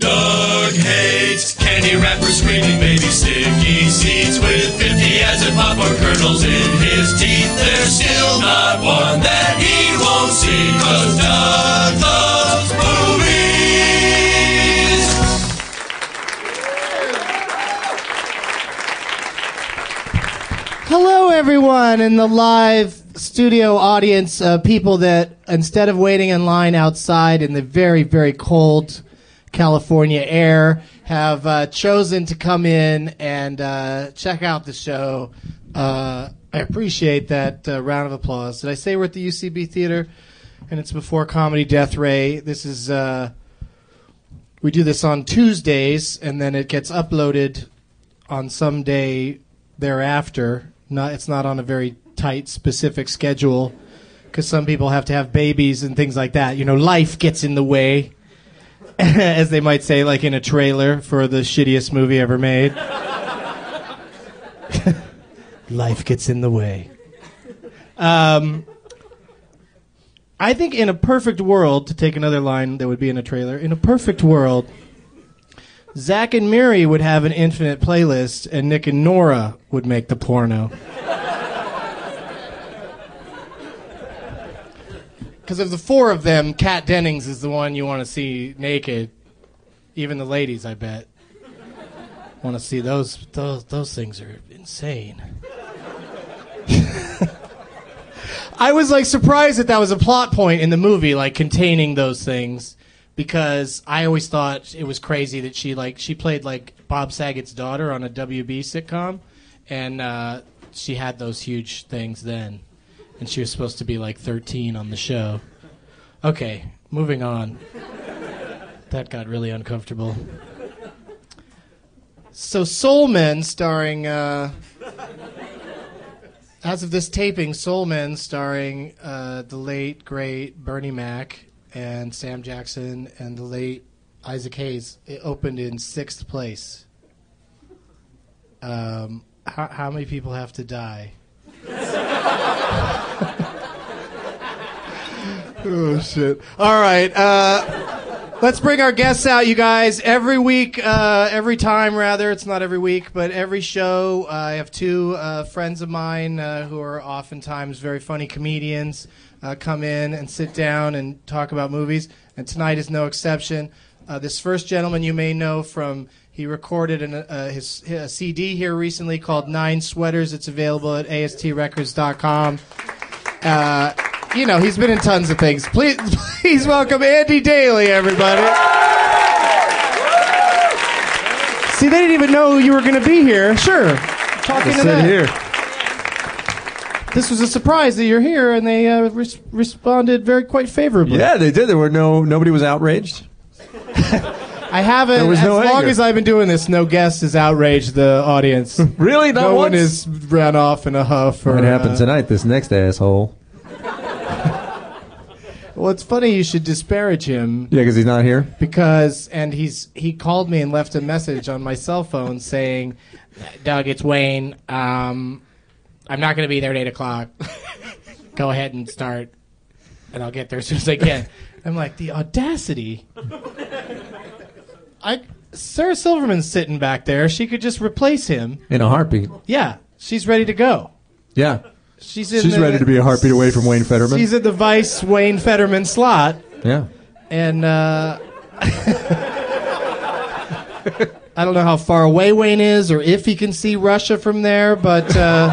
Doug hates candy wrappers, screaming baby sticky seeds with 50 as in popcorn kernels in his teeth. There's still not one that he won't see, cause Doug loves movies. Hello, everyone in the live studio audience, uh, people that instead of waiting in line outside in the very, very cold California air have uh, chosen to come in and uh, check out the show. Uh, I appreciate that uh, round of applause. Did I say we're at the UCB Theater? And it's before Comedy Death Ray. This is, uh, we do this on Tuesdays, and then it gets uploaded on some day thereafter. Not, it's not on a very tight, specific schedule because some people have to have babies and things like that. You know, life gets in the way as they might say, like in a trailer for the shittiest movie ever made. Life gets in the way. Um, I think in a perfect world, to take another line that would be in a trailer, in a perfect world, Zack and Miri would have an infinite playlist, and Nick and Nora would make the porno. Because of the four of them, Kat Dennings is the one you want to see naked. Even the ladies, I bet, want to see those. Those those things are insane. I was like surprised that that was a plot point in the movie, like containing those things, because I always thought it was crazy that she like she played like Bob Saget's daughter on a WB sitcom, and uh, she had those huge things then and she was supposed to be like 13 on the show. Okay, moving on. that got really uncomfortable. So Soul Men, starring, uh, as of this taping, Soul Men, starring uh, the late great Bernie Mac and Sam Jackson and the late Isaac Hayes. It opened in sixth place. Um, how, how many people have to die? Oh shit! All right. Uh, Let's bring our guests out, you guys. Every week, uh, every time, rather, it's not every week, but every show, uh, I have two uh, friends of mine uh, who are oftentimes very funny comedians uh, come in and sit down and talk about movies, and tonight is no exception. This first gentleman you may know from he recorded an, his, his CD here recently called Nine Sweaters. It's available at aspecialthing.com. You know, he's been in tons of things. Please, please welcome Andy Daly, everybody. See, they didn't even know you were going to be here. Sure, talking to them. here. This was a surprise that you're here, and they uh, res- responded very quite favorably. Yeah, they did. There were no nobody was outraged. I haven't. There was as no long anger. as I've been doing this, no guest has outraged the audience. Really? Not no one once? has ran off in a huff. Or, What happened uh, tonight? This next asshole. Well, it's funny you should disparage him Yeah, because he's not here. because and he's he called me and left a message on my cell phone saying, "Doug, it's Wayne. Um, I'm not going to be there at eight o'clock. Go ahead and start, and I'll get there as soon as I can." I'm like, the audacity. I Sarah Silverman's sitting back there. She could just replace him. In a heartbeat. Yeah, she's ready to go. Yeah. She's in She's the- ready to be a heartbeat away from Wayne Federman. She's at the Vice Wayne Federman slot. yeah. and uh, I don't know how far away Wayne is or if he can see Russia from there, but uh,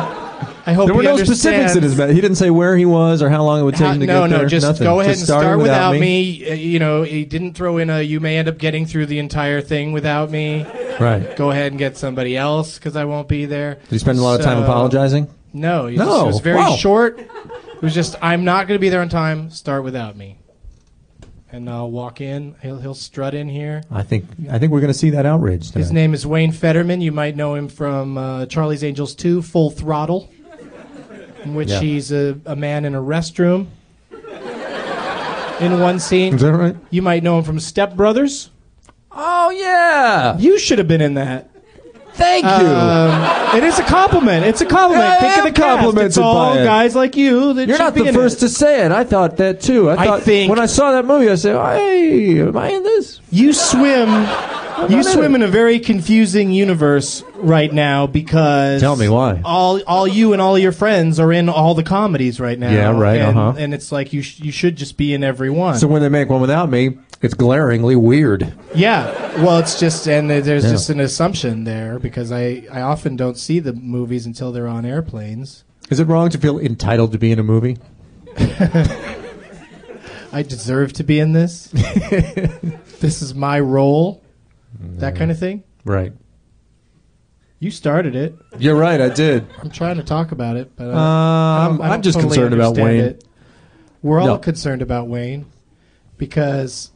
I hope There were no understands. specifics in his message. He didn't say where he was or how long it would take How- him to no, get no, there. No, no, just Nothing. go ahead and starting start without me. Uh, you know, he didn't throw in a "you may end up getting through the entire thing without me." Right. Go ahead and get somebody else because I won't be there. Did he spend a lot of time apologizing? No, No, just, it was very wow. short. It was just, "I'm not going to be there on time. Start without me." And I'll walk in. He'll he'll strut in here. I think I think we're going to see that outrage tonight. His name is Wayne Federman. You might know him from uh, Charlie's Angels 2, Full Throttle, in which Yeah. he's a, a man in a restroom in one scene. Is that right? You might know him from Step Brothers. Oh yeah. You should have been in that. Thank you. Um, it is a compliment. It's a compliment. I Think am of the cast. It's complimented all by it. guys like you that You're should not be the in first it. to say it. I thought that too. I I thought think- when I saw that movie, I said, "Hey, am I in this?" You swim. You swim in a very confusing universe right now because Tell me why. all all you and all your friends are in all the comedies right now. Yeah, right, And, uh-huh. and it's like you sh- you should just be in every one. So when they make one without me, it's glaringly weird. yeah, well, it's just and there's Yeah. just an assumption there because I I often don't see the movies until they're on airplanes. Is it wrong to feel entitled to be in a movie? I deserve to be in this. this is my role. That kind of thing. Right. You started it. You're right. I did. I'm trying to talk about it, but I Uh, don't- I don't- I'm, I I'm just totally concerned about understand Wayne. it. We're all No. concerned about Wayne because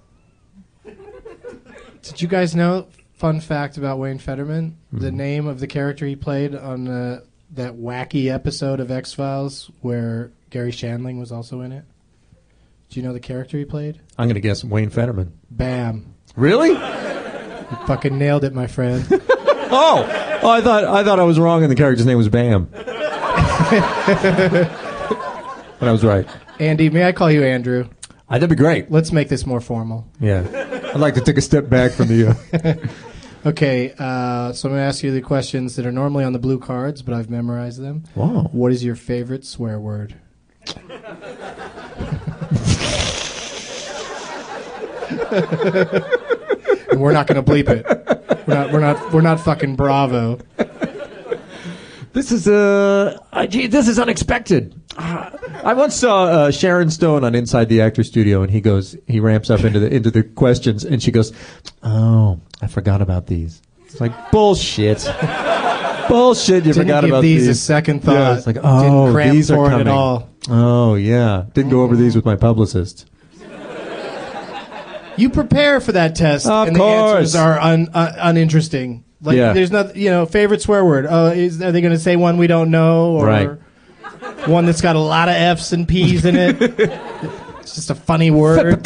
did you guys know? Fun fact about Wayne Federman: Mm-hmm. the name of the character he played on uh, that wacky episode of X Files where Garry Shandling was also in it. Do you know the character he played? I'm going to guess Wayne Federman. Bam! Really? You fucking nailed it, my friend. Oh, oh! I thought I thought I was wrong, and the character's name was Bam. but I was right. Andy, may I call you Andrew? Uh, that'd be great. Let's make this more formal. Yeah. I'd like to take a step back from the. Uh, Okay, uh, so I'm going to ask you the questions that are normally on the blue cards, but I've memorized them. Wow. What is your favorite swear word? and we're not going to bleep it. We're not. We're not. We're not fucking Bravo. This is uh, uh, gee, this is unexpected. Uh, I once saw uh, Sharon Stone on Inside the Actor Studio, and he goes, he ramps up into the into the questions, and she goes, "Oh, I forgot about these." It's like bullshit, bullshit. You Didn't forgot give about these these. a second thought. Yeah, it's like, Didn't oh, cramp these are for it coming. at all. Oh yeah, didn't go over these with my publicist. You prepare for that test, Of and the course. answers are un, uh, uninteresting. Like, Yeah. there's not, you know, favorite swear word. Uh, is are they going to say one we don't know, or Right. one that's got a lot of F's and P's in it? it's just a funny word.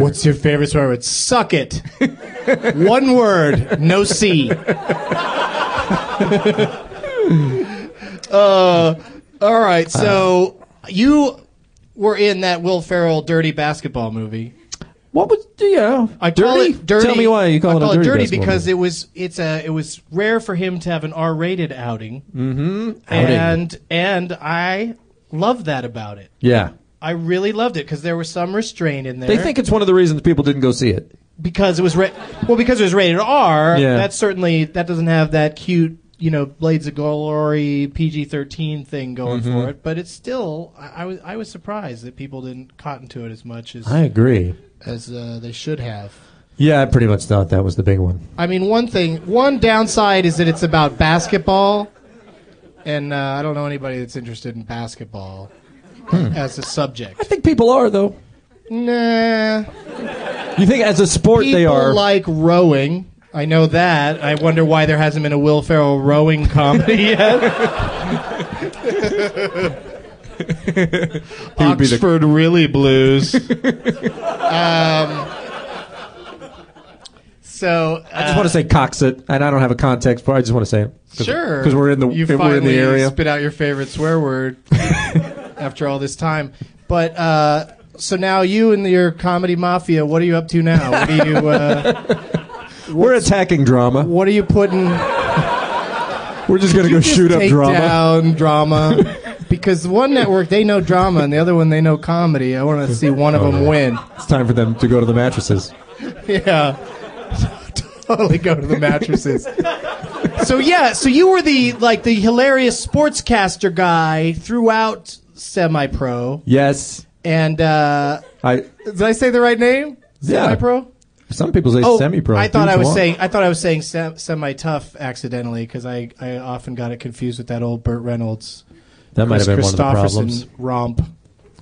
What's your favorite swear word? Suck it. One word, no C. uh, all right, so you were in that Will Ferrell dirty basketball movie. What was do yeah? I call dirty? it dirty. Tell me why you call I it call a dirty, it dirty because movie. it was it's a it was rare for him to have an R-rated outing, mm-hmm. Outing. and and I love that about it. yeah. I really loved it because there was some restraint in there. They think it's one of the reasons people didn't go see it. because it was ra- well because it was rated R. Yeah. That certainly that doesn't have that cute you know Blades of Glory PG thirteen thing going Mm-hmm. for it. But it's still I, I was I was surprised that people didn't cotton to it as much as I agree. as uh, they should have. Yeah, I pretty much thought that was the big one. I mean, one thing, one downside is that it's about basketball, and uh, I don't know anybody that's interested in basketball as a subject. I think people are though. Nah, You think as a sport people they are? like rowing. I know that. I wonder why there hasn't been a Will Ferrell rowing comedy yet. be the- Oxford really blues. um, so I just want to say cocks it, and I don't have a context for. it. I just want to say it. Cause, Sure. because we're in the you we're in the area. Spit out your favorite swear word after all this time. But uh, so now you and your comedy mafia, what are you up to now? What are you? Uh, We're attacking drama. what are you putting? We're just gonna go just shoot up take drama. down drama. Because one network they know drama and the other one they know comedy. I want to see one of them win. It's time for them to go to the mattresses. Yeah. totally go to the mattresses. so yeah, so you were the like the hilarious sportscaster guy throughout semi-pro, Yes, and uh, I. did I say the right name? Yeah. Semi-pro. Some people say Oh, semi-pro. I thought I was want. saying I thought I was saying sem- semi-tough accidentally because I, I often got it confused with that old Burt Reynolds, that might Kris have been one of the Kristofferson problems. romp.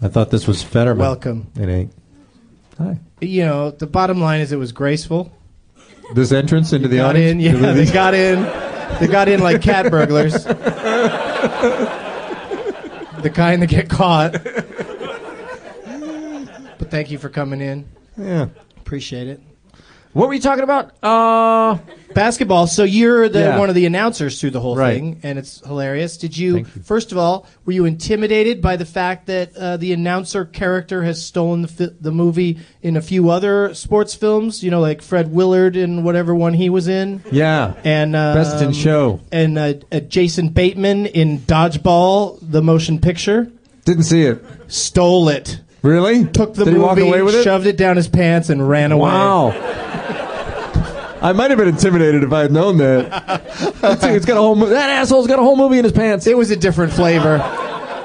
I thought this was Federman. Welcome. It ain't. Hi. You know, the bottom line is it was graceful. This entrance into the audience. in, yeah, they got in. They got in like cat burglars. the kind that get caught. But thank you for coming in. yeah. Appreciate it. What were you talking about? Uh, Basketball. So you're the Yeah. one of the announcers through the whole Right. thing, and it's hilarious. Did you, you. first of all, were you intimidated by the fact that uh, the announcer character has stolen the fi- the movie in a few other sports films? You know, like Fred Willard in whatever one he was in. yeah. and uh, Best in show. and uh, uh, Jason Bateman in Dodgeball, the motion picture, Didn't see it. stole it, Really? took the Did movie, walk away with it? shoved it down his pants, and ran away. Wow. I might have been intimidated if I had known that. It's got a whole. mo- That asshole's got a whole movie in his pants. It was a different flavor.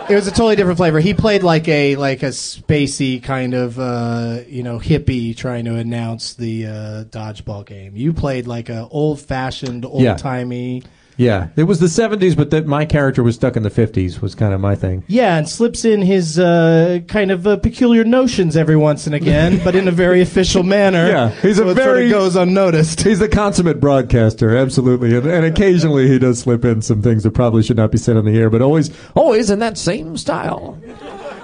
It was a totally different flavor. He played like a like a spacey kind of uh, you know hippie trying to announce the uh, dodgeball game. You played like a old fashioned, old timey. Yeah, it was the '70s, but that my character was stuck in the '50s. Was kind of my thing. Yeah, and slips in his uh, kind of uh, peculiar notions every once and again, but in a very official manner. Yeah, he's so a it sort very- of goes unnoticed. He's a consummate broadcaster, absolutely, and, and occasionally he does slip in some things that probably should not be said on the air, but always, always in that same style.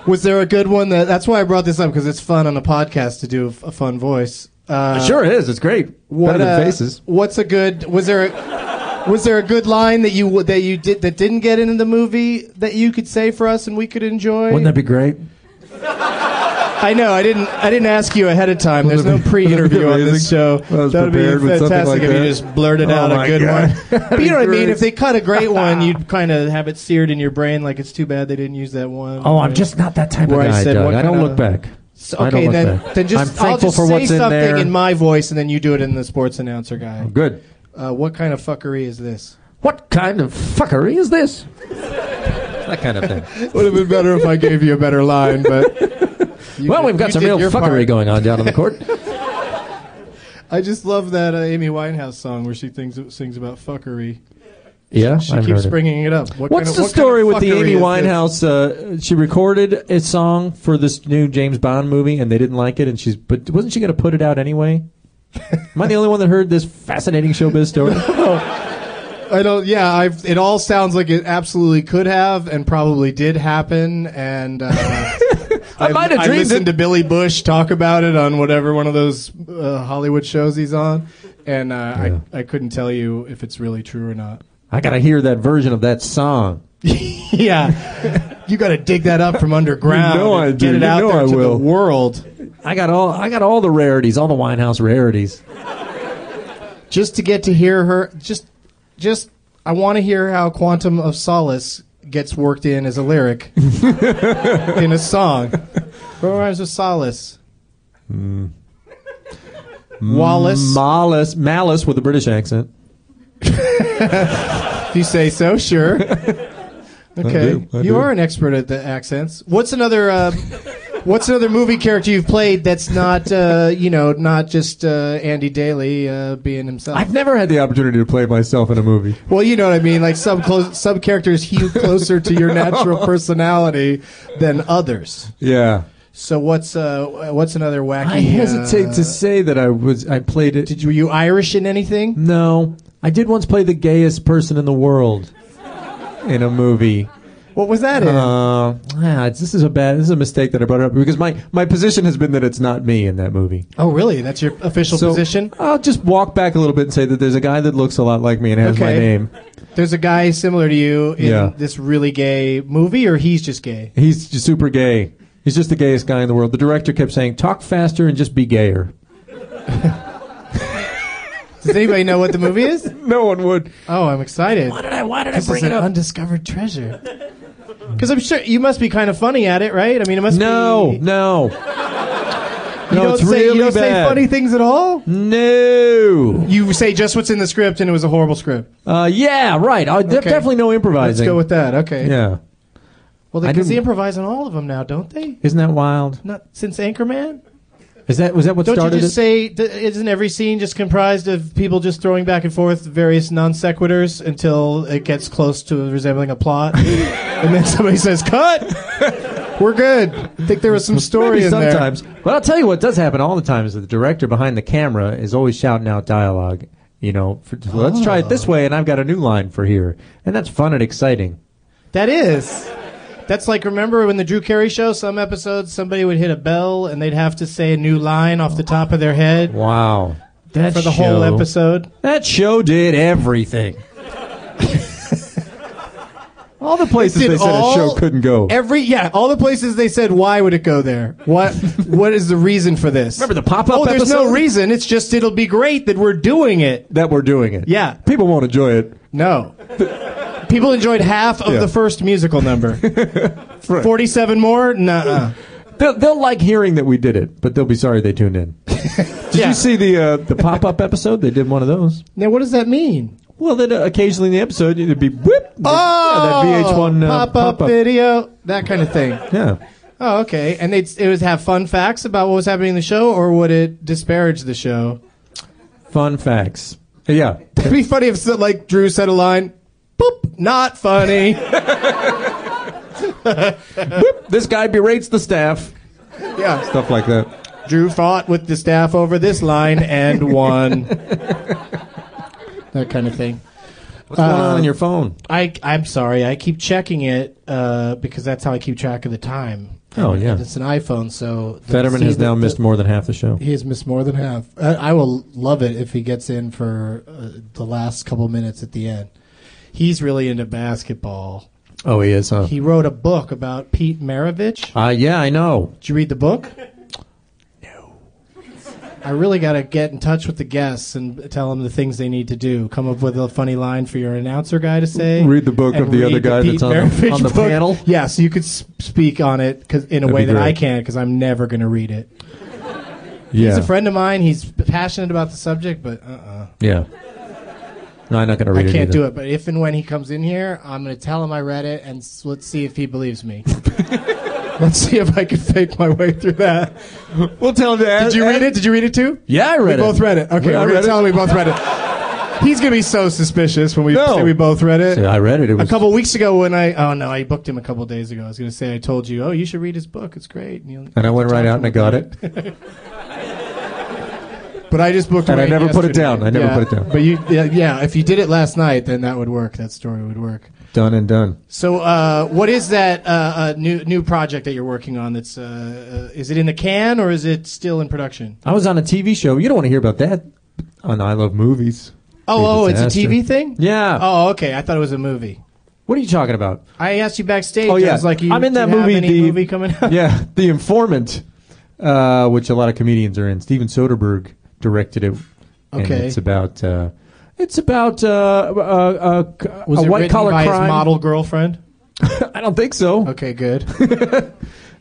Was there a good one that? That's why I brought this up because it's fun on a podcast to do a, a fun voice. Uh, sure is. It's great. Better than uh, faces. What's a good? Was there? A, was there a good line that you that you did that didn't get into the movie that you could say for us and we could enjoy? Wouldn't that be great? I know I didn't I didn't ask you ahead of time. There's no Wouldn't it be- pre-interview on wouldn't it be this show. I That would be prepared with something fantastic like if you just blurted Oh out a good God. one. But you know what I mean? If they cut a great one, you'd kind of have it seared in your brain like it's too bad they didn't use that one. Oh, I'm just not that type of I guy, said Doug. I don't look back. So, I okay, then back. then just I'm I'll just say in something there. in my voice and then you do it in the sports announcer guy. Good. Uh, what kind of fuckery is this? What kind of fuckery is this? that kind of thing. Would have been better if I gave you a better line, but. well, did- we've got some real fuckery part. going on down on the court. I just love that uh, Amy Winehouse song where she thinks, sings about fuckery. Yeah, She I've keeps heard it. bringing it up. What What's kind the of- what story kind with the Amy fuckery is this? Winehouse? Uh, she recorded a song for this new James Bond movie, and they didn't like it. And she's, but wasn't she going to put it out anyway? Am I the only one that heard this fascinating showbiz story? I don't. Yeah, I've, it all sounds like it absolutely could have and probably did happen. And uh, I, might have I listened it. to Billy Bush talk about it on whatever one of those uh, Hollywood shows he's on, and uh, Yeah. I I couldn't tell you if it's really true or not. I got to hear that version of that song. yeah, you got to dig that up from underground. You know I do. Get it You out there I to will. the world. I got all, I got all the rarities, all the Winehouse rarities. just to get to hear her just just I want to hear how Quantum of Solace gets worked in as a lyric in a song. What rhymes with solace? Hmm. Wallace. Malice, malice with a British accent. if you say so, sure. Okay, do, I you do. are an expert at the accents. What's another? Uh, what's another movie character you've played that's not, uh, you know, not just uh, Andy Daly uh, being himself? I've never had the opportunity to play myself in a movie. Well, you know what I mean. Like some close, some characters hew closer to your natural personality than others. Yeah. So what's uh what's another wacky? I hesitate uh, to say that I was. I played it. Did you, were you Irish in anything? No, I did once play the gayest person in the world in a movie. What was that in? Uh, ah, it's, this is a bad. This is a mistake that I brought up because my my position has been that it's not me in that movie. oh, really? That's your official So position? I'll just walk back a little bit and say that there's a guy that looks a lot like me and has my Okay. name. There's a guy similar to you in Yeah. this really gay movie, or he's just gay. He's just super gay. He's just the gayest guy in the world. The director kept saying, "Talk faster and just be gayer." Does anybody know what the movie is? No one would. Oh, I'm excited. Why did I? Why did I This is bring an it up? undiscovered treasure. Because I'm sure you must be kind of funny at it, right? I mean, it must No, be. no, no. you no. don't It's say, really you don't say funny things at all. No. You say just what's in the script, and it was a horrible script. Uh, yeah, right. Uh, de- Okay. Definitely no improvising. Let's go with that. Okay. yeah. Well, they, I 'cause they didn't- improvise on all of them now, don't they? Isn't that wild? Not since Anchorman. Is that was that what started it? Don't you just it? say? Isn't every scene just comprised of people just throwing back and forth various non sequiturs until it gets close to resembling a plot, and then somebody says, "Cut." We're good. I think there was some story Maybe in there. sometimes. But I'll tell you what does happen all the time is that the director behind the camera is always shouting out dialogue. You know, for, let's try it this ah. way, and I've got a new line for here, and that's fun and exciting. That is. That's like remember when the Drew Carey show, some episodes somebody would hit a bell and they'd have to say a new line off the top of their head Wow, that for the show, whole episode. That show did everything. all the places they said a show couldn't go. Every yeah, all the places they said why would it go there? What what is the reason for this? Remember the pop-up Oh, there's no reason. It's just it'll be great that we're doing it. that we're doing it. Yeah. people won't enjoy it. No. People enjoyed half of Yeah. the first musical number. Forty-seven more? Nuh-uh. They'll, they'll like hearing that we did it, but they'll be sorry they tuned in. did Yeah. you see the uh, the pop up episode? They did one of those. Now, what does that mean? Well, then uh, occasionally in the episode it'd be whip. Oh, yeah, that VH1 uh, pop-up pop-up. video, that kind of thing. Yeah. Oh, okay. And they'd, it would have fun facts about what was happening in the show, or would it disparage the show? Fun facts. Yeah. It'd be funny if, like, Drew said a line, boop, not funny. This guy berates the staff. yeah. Stuff like that. Drew fought with the staff over this line and won. that kind of thing. What's going Uh, on on your phone? I, I'm sorry. I keep checking it uh, because that's how I keep track of the time. Oh, And yeah. It's an iPhone, so. the- Federman see has the- now the- missed more than half the show. He has missed more than half. I, I will love it if he gets in for uh, the last couple minutes at the end. He's really into basketball. Oh, he is, huh? He wrote a book about Pete Maravich. Uh, yeah, I know. Did you read the book? No. I really got to get in touch with the guests and tell them the things they need to do. Come up with a funny line for your announcer guy to say. Read the book of the other guy Pete that's on the- Maravich on the book. panel? Yeah, so you could s- speak on it 'cause- in a That'd way be that I great. can't because I'm never going to read it. Yeah. He's a friend of mine. He's passionate about the subject, but uh-uh. Yeah. No, I'm not going to I read it. I can't either. do it. But if and when he comes in here, I'm going to tell him I read it, and s- let's see if he believes me. let's see if I can fake my way through that. We'll tell him to Did you read it? Did you read it too? Yeah, I We read it. We both read it. Okay, I we're going to tell him we both read it. He's gonna be so suspicious when we No. say we both read it. I read it. It A couple weeks ago when I oh no I booked him a couple days ago I was gonna say I told you oh you should read his book it's great and, and I went right out and I got it. but I just booked And I never put it down. I never Yeah, put it down. but you yeah, yeah if you did it last night then that would work that story would work Done and done. so uh, what is that uh, uh, new new project that you're working on that's uh, uh, is it in the can or is it still in production I was on a TV show. You don't want to hear about that on I Love Movies. oh oh it's a. TV thing Yeah. oh okay I thought it was a movie What are you talking about? I asked you backstage Oh, yeah. I was like you, I'm in that movie, the- movie coming out yeah, The Informant, uh, which a lot of comedians are in. Steven Soderbergh directed it. And Okay. it's about uh, it's about uh, uh, uh, was a it white written collar by crime. his model girlfriend I don't think so. okay good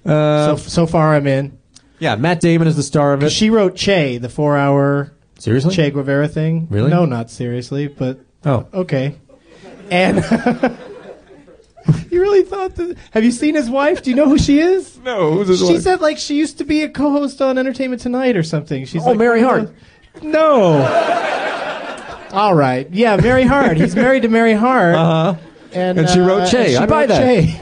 Uh, so so far I'm in yeah, Matt Damon is the star of it. She wrote Che, the four-hour Seriously? Che Guevara thing. Really? No, not seriously, but Oh, okay. And you really thought that? Have you seen his wife? Do you know who she is? no, who's his She wife? said like she used to be a co-host on Entertainment Tonight or something. She's Oh, like, Mary Hart. No. All right. Yeah, Mary Hart. He's married to Mary Hart. Uh-huh. And, And she wrote uh, Che. she I buy that. Che.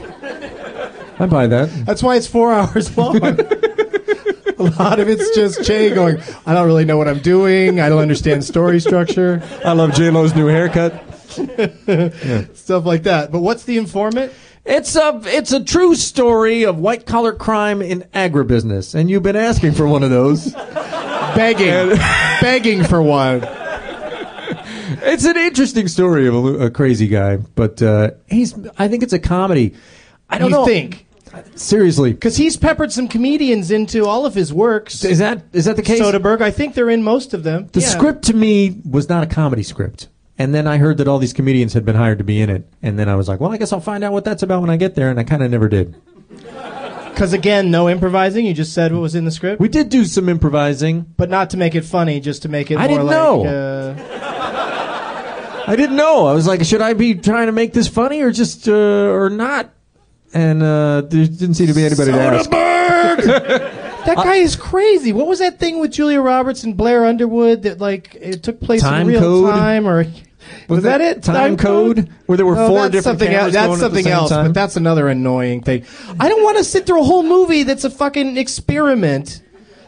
I buy that. That's why it's four hours long. a lot of it's just Che going, I don't really know what I'm doing. I don't understand story structure, I love J Lo's new haircut. stuff like that. But what's the informant? It's a it's a true story of white collar crime in agribusiness, and you've been asking for one of those. Begging, begging for one. It's an interesting story of a, a crazy guy, but uh, he's. I think it's a comedy. I don't you know. think? seriously? Because he's peppered some comedians into all of his works. Is that is that the case? Soderbergh, I think they're in most of them. The Yeah. script to me was not a comedy script. And then I heard that all these comedians had been hired to be in it. And then I was like, well, I guess I'll find out what that's about when I get there. And I kind of never did. Because again, no improvising. You just said what was in the script, We did do some improvising. but not to make it funny, just to make it. I more didn't like, know. Uh, I didn't know. I was like, should I be trying to make this funny or just, uh, or not? And uh, there didn't seem to be anybody to ask. that guy is crazy. What was that thing with Julia Roberts and Blair Underwood that like it took place Time in real Code? time or? Was, that, it? Time Code? Where there were No, four that's different something cameras else. going That's at the something else, time? but that's another annoying thing. I don't want to sit through a whole movie that's a fucking experiment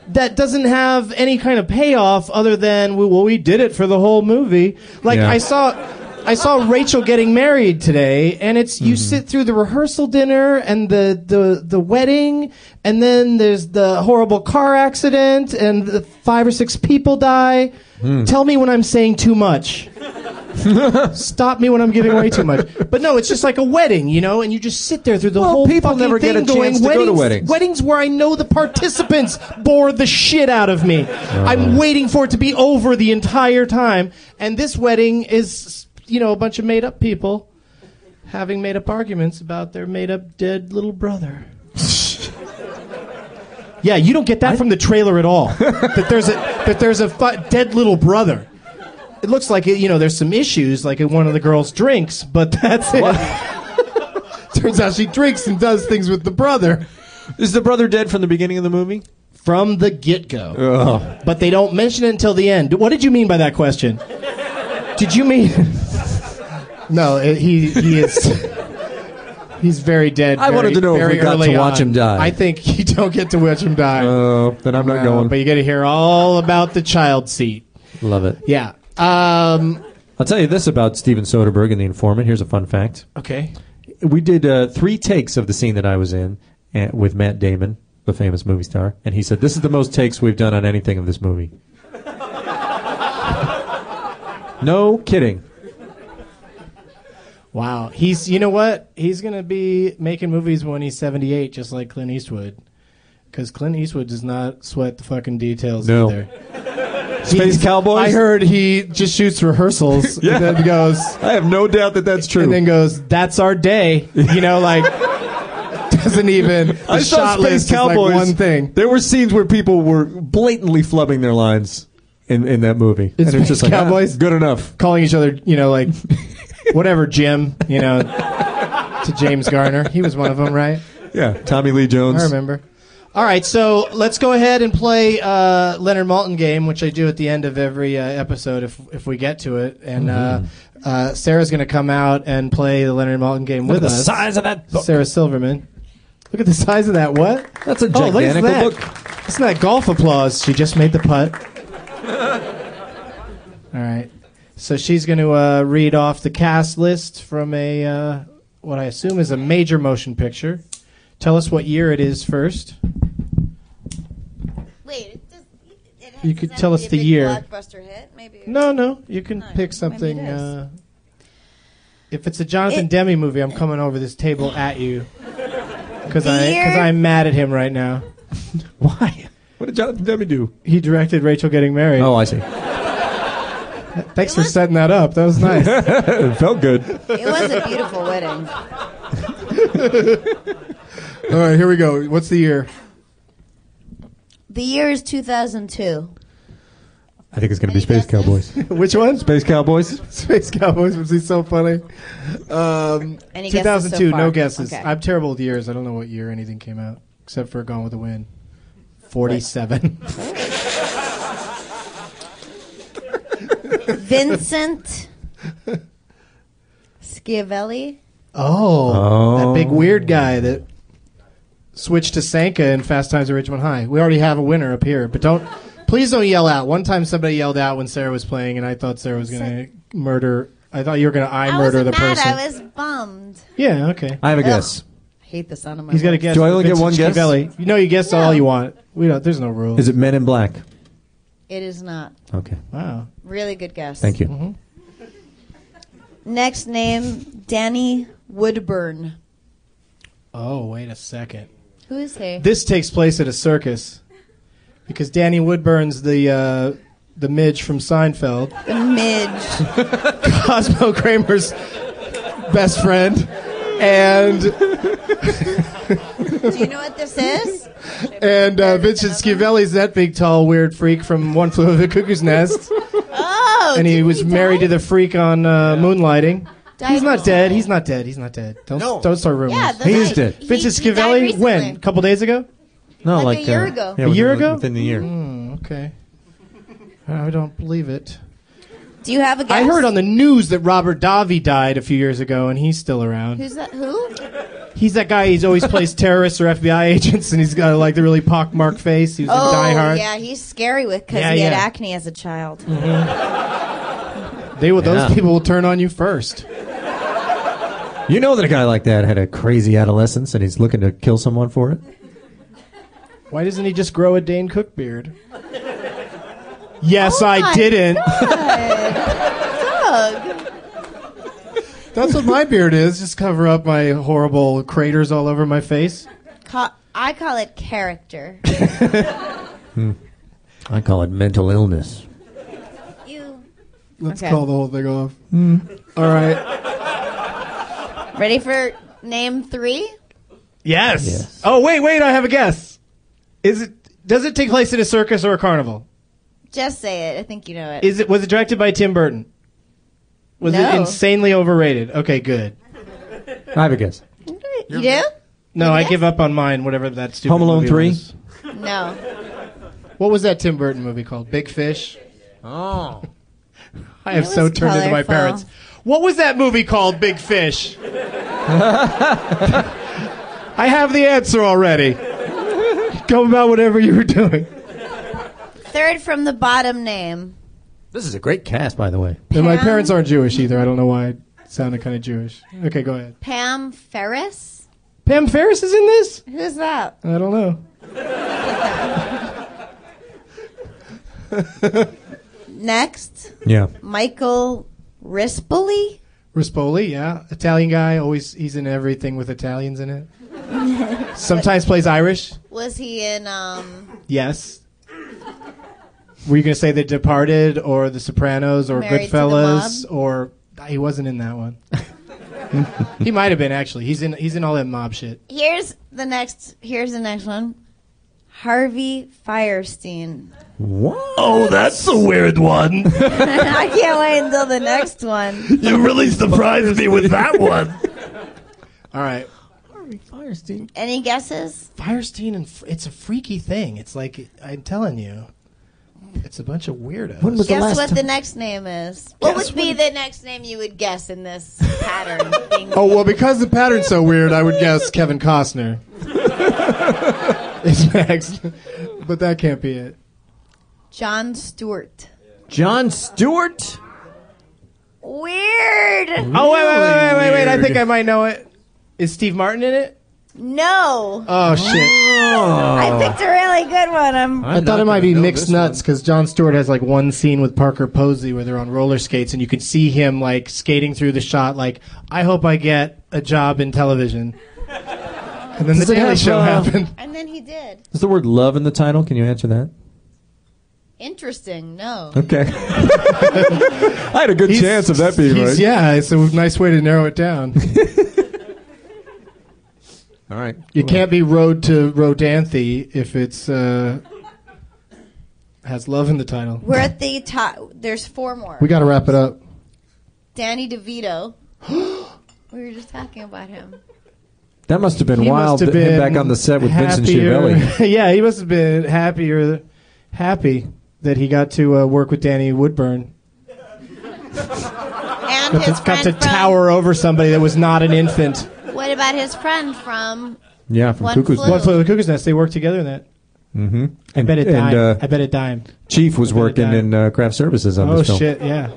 that doesn't have any kind of payoff other than well, we did it for the whole movie. Like Yeah. I saw. I saw Rachel getting married today, and it's you Mm-hmm. sit through the rehearsal dinner and the, the, the wedding, and then there's the horrible car accident, and the five or six people die. Hmm. Tell me when I'm saying too much. Stop me when I'm giving away too much. But no, it's just like a wedding, you know, and you just sit there through the Well, whole people fucking never thing get a going, chance to go to weddings, weddings." Weddings where I know the participants bore the shit out of me. Uh-huh. I'm waiting for it to be over the entire time, and this wedding is, you know, a bunch of made up people having made up arguments about their made up dead little brother. Yeah, you don't get that from the trailer at all. that there's a that there's a fu- dead little brother. It looks like it, you know there's some issues like in one of the girls drinks, but that's it. Turns out she drinks and does things with the brother Is the brother dead from the beginning of the movie? from the get go. But they don't mention it until the end. What did you mean by that question? Did you mean? no, it- he he is. He's very dead. I wanted to know if very we got to watch on. him die. I think you don't get to watch him die. Oh, then I'm not No, going. But you get to hear all about the child seat. Love it. Yeah. Um, I'll tell you this about Steven Soderbergh and The Informant. Here's a fun fact. okay. We did uh, three takes of the scene that I was in uh, with Matt Damon, the famous movie star, and he said, "This is the most takes we've done on anything of this movie." no kidding. Wow. He's. You know what? He's gonna be making movies when he's seventy-eight, just like Clint Eastwood. Because Clint Eastwood does not sweat the fucking details No. either. Space Cowboys. I heard he just shoots rehearsals Yeah. and then goes I have no doubt that that's true. and then goes, "That's our day." You know, like doesn't even. The I saw shot Space Cowboys. like one thing. There were scenes where people were blatantly flubbing their lines in, in that movie, In and it's just like ah, Cowboys? good enough. calling each other, you know, like whatever, Jim, you know, to James Garner. He was one of them, right? Yeah, Tommy Lee Jones. I remember. All right, so let's go ahead and play uh, Leonard Maltin game, which I do at the end of every uh, episode if if we get to it. And uh, uh, Sarah's going to come out and play the Leonard Maltin game with the us. size of that book. Sarah Silverman. Look at the size of that. What? That's a Oh, look at gigantic that. book. Listen to that golf applause. She just made the putt. All right. So she's going to uh, read off the cast list from a uh, what I assume is a major motion picture. Tell us what year it is first. Wait, it does, it has, You could tell us the year. Blockbuster hit, maybe. No, no, you can No, pick maybe something. it is. Uh, if it's a Jonathan It- Demme movie, I'm coming over this table at you because The I year- because I'm mad at him right now. Why? What did Jonathan Demme do? He directed Rachel getting married. Oh, I see. Thanks for setting that up. That was nice. it felt good. It was a beautiful wedding. All right, here we go. What's the year? The year is 2002. I think it's going to be Space guesses? Cowboys. Which one? Space Cowboys. Space Cowboys was he so funny? Um, Any guesses so 2002, no guesses. Okay. I'm terrible with years. I don't know what year anything came out except for Gone with the Wind. 47. Vincent Schiavelli. oh, Oh. that big weird guy that switched to Sanka in Fast Times at Ridgemont High. We already have a winner up here, but don't please don't yell out. One time somebody yelled out when Sarah was playing, and I thought Sarah was going to murder. I thought you were going to I, I murder wasn't the mad. person. I was bummed. yeah, okay. I have a guess. I hate the sound of my He's got a guess. Do I only get one guess? Schiavelli. You know, you guess all you want. We don't. There's no rule. Is it Men in Black? It is not. Okay. Wow. Really good guess. Thank you. Mm-hmm. Next name, Danny Woodburn. Oh, wait a second. Who is he? This takes place at a circus because Danny Woodburn's the uh, the midge from Seinfeld, The midge. Cosmo Kramer's best friend, and Do you know what this is? and uh, Vincent Schiavelli's that big, tall, weird freak from One Flew Over the Cuckoo's Nest, Oh, and he didn't was married to the freak on uh, Moonlighting. Died He's not dead. He's not dead. He's not dead. Don't don't start rumors. Yeah, the He is guy- dead. he- Vincent he died Schiavelli recently. when? A couple days ago. No, Like a like, year uh, ago. yeah, A year within- ago? Within the year. Okay. I don't believe it. Do you have a guess? I heard on the news that Robert Davi died a few years ago, and he's still around. Who's that? Who? He's that guy. He's always plays terrorists or FBI agents, and he's got like the really pockmarked face. He was Oh, in Die Hard. yeah, he's scary with because Yeah, he had yeah. acne as a child. They will. Those Yeah. people will turn on you first. You know that a guy like that had a crazy adolescence and he's looking to kill someone for it? Why doesn't he just grow a Dane Cook beard? Yes, Oh I didn't. Doug. That's what my beard is. Just cover up my horrible craters all over my face. Ca- I call it character. Hmm. I call it mental illness. You Let's Okay. call the whole thing off. Hmm. All right. ready for name three? Yes. Yes. Oh wait, wait. I have a guess. Is it? Does it take place in a circus or a carnival? Just say it. I think you know it. Is it? Was it directed by Tim Burton? Was it No. insanely overrated? Okay, good. I have a guess. you do? No, I give up on mine. Whatever that stupid. Home Alone movie 3? was. No. What was that Tim Burton movie called? Big Fish. Oh. I have so was turned into my parents. What was that movie called? Big Fish. I have the answer already. Go about whatever you were doing. Third from the bottom name. This is a great cast, by the way. And my parents aren't Jewish either. I don't know why it sounded kind of Jewish. Okay, go ahead. Pam Ferris. Pam Ferris is in this? Who's that? I don't know. Next, Yeah. Michael Rispoli. Rispoli, yeah, Italian guy. Always, he's in everything with Italians in it. Sometimes plays Irish. Was he in? Um, Yes. Were you going to say The Departed or The Sopranos or Married to the Goodfellas or he wasn't in that one? he might have been actually. He's in. He's in all that mob shit. here's the next. Here's the next one. Harvey Fierstein. What? Oh, that's a weird one. I can't wait until the next one. You really surprised me with that one. All right. Harvey Fierstein. Any guesses? Fierstein and fr- it's a freaky thing. It's like I'm telling you, it's a bunch of weirdos. When was the Guess last what time? the next name is. What Guess would be the next name you would guess in this pattern? thing? Oh well, because the pattern's so weird, I would guess Kevin Costner is next, but that can't be it. Jon Stewart. Jon Stewart. Weird. Oh wait, wait, wait, wait, wait, wait! I think I might know it. Is Steve Martin in it? No. Oh shit! I oh. picked a really good one. I'm I thought it might be mixed nuts because Jon Stewart has like one scene with Parker Posey where they're on roller skates and you can see him like skating through the shot. Like, I hope I get a job in television. And then Does the it Daily have, Show uh, happened. and then he did. Is the word love in the title? Can you answer that? Interesting. No. Okay. I had a good chance of that being He's- right. Yeah, it's a nice way to narrow it down. All right. You can't be Road to Rodanthe if it's uh, has love in the title. We're at the top. There's four more. We got to wrap it up. Danny DeVito. we were just talking about him. That must have been He wild. must have him been back on the set with Vincent happier- Schiavelli. yeah, he must have been happier, happy that he got to uh, work with Danny Woodburn. And Got his to, got to from. tower over somebody that was not an infant. What about his friend from? Yeah, from One Cuckoo's flew. One flew over the cuckoo's nest. They worked together in that. Mm-hmm. I bet it and, uh, I bet it dimed. Chief was I bet it working in uh, craft services on Oh this film. shit! Yeah.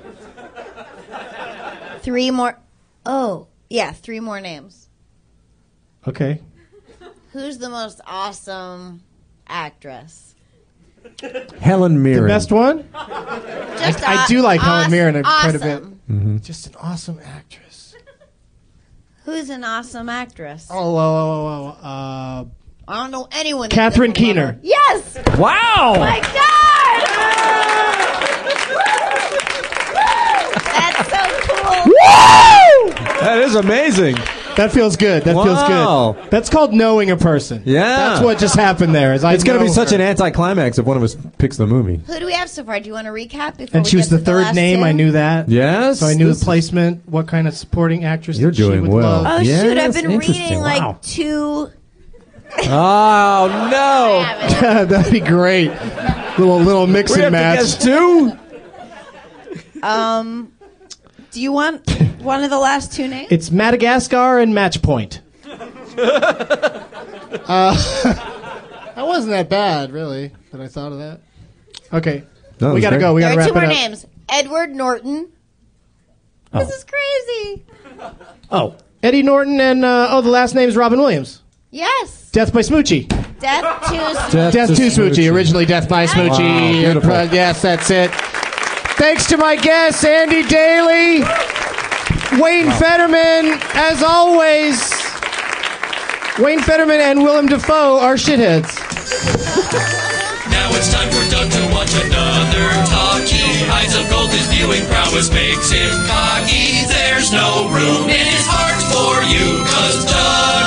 Three more. Oh, yeah, three more names. Okay. Who's the most awesome actress? Helen Mirren. The best one. Just I aw- do like Helen awes- Mirren quite a bit. awesome. Mm-hmm. Just an awesome actress. Who's an awesome actress? Oh, oh, oh, oh, uh, I don't know anyone. that Catherine doesn't Keener. her. Yes. Wow! My God. That's so cool. That is amazing. That feels good. That Wow. feels good. That's called knowing a person. Yeah. That's what just happened there. Is I It's going to be know such her. an anticlimax if one of us picks the movie. Who do we have so far? Do you want to recap before And we she was get the to third last name. two? I knew that. Yes. So I knew the placement. What kind of supporting actress You're that she doing would well. love. Oh shoot! I've been interesting. reading like Wow. two. Oh, no. haven't. That'd be great. Little little mix We have and to match. guess two? Um, do you want one of the last two names? It's Madagascar and Matchpoint. Uh, that wasn't that bad, really. That I thought of that. Okay, No, we gotta go. We gotta There are wrap two it more up. names: Edward Norton. This is crazy. Oh, Eddie Norton and uh, oh, the last name is Robin Williams. Yes, Death by Smoochy. Death to. Death Death to to Smoochy. Smoochy. Originally Death by Smoochy. Wow, beautiful. Yes, that's it. Thanks to my guests, Andy Daly, Wayne wow. Federman, as always, Wayne Federman and Willem Dafoe are shitheads. Now it's time for Doug to watch another talkie. Eyes of gold, is viewing prowess makes him cocky. There's no room in his heart for you, cause Doug.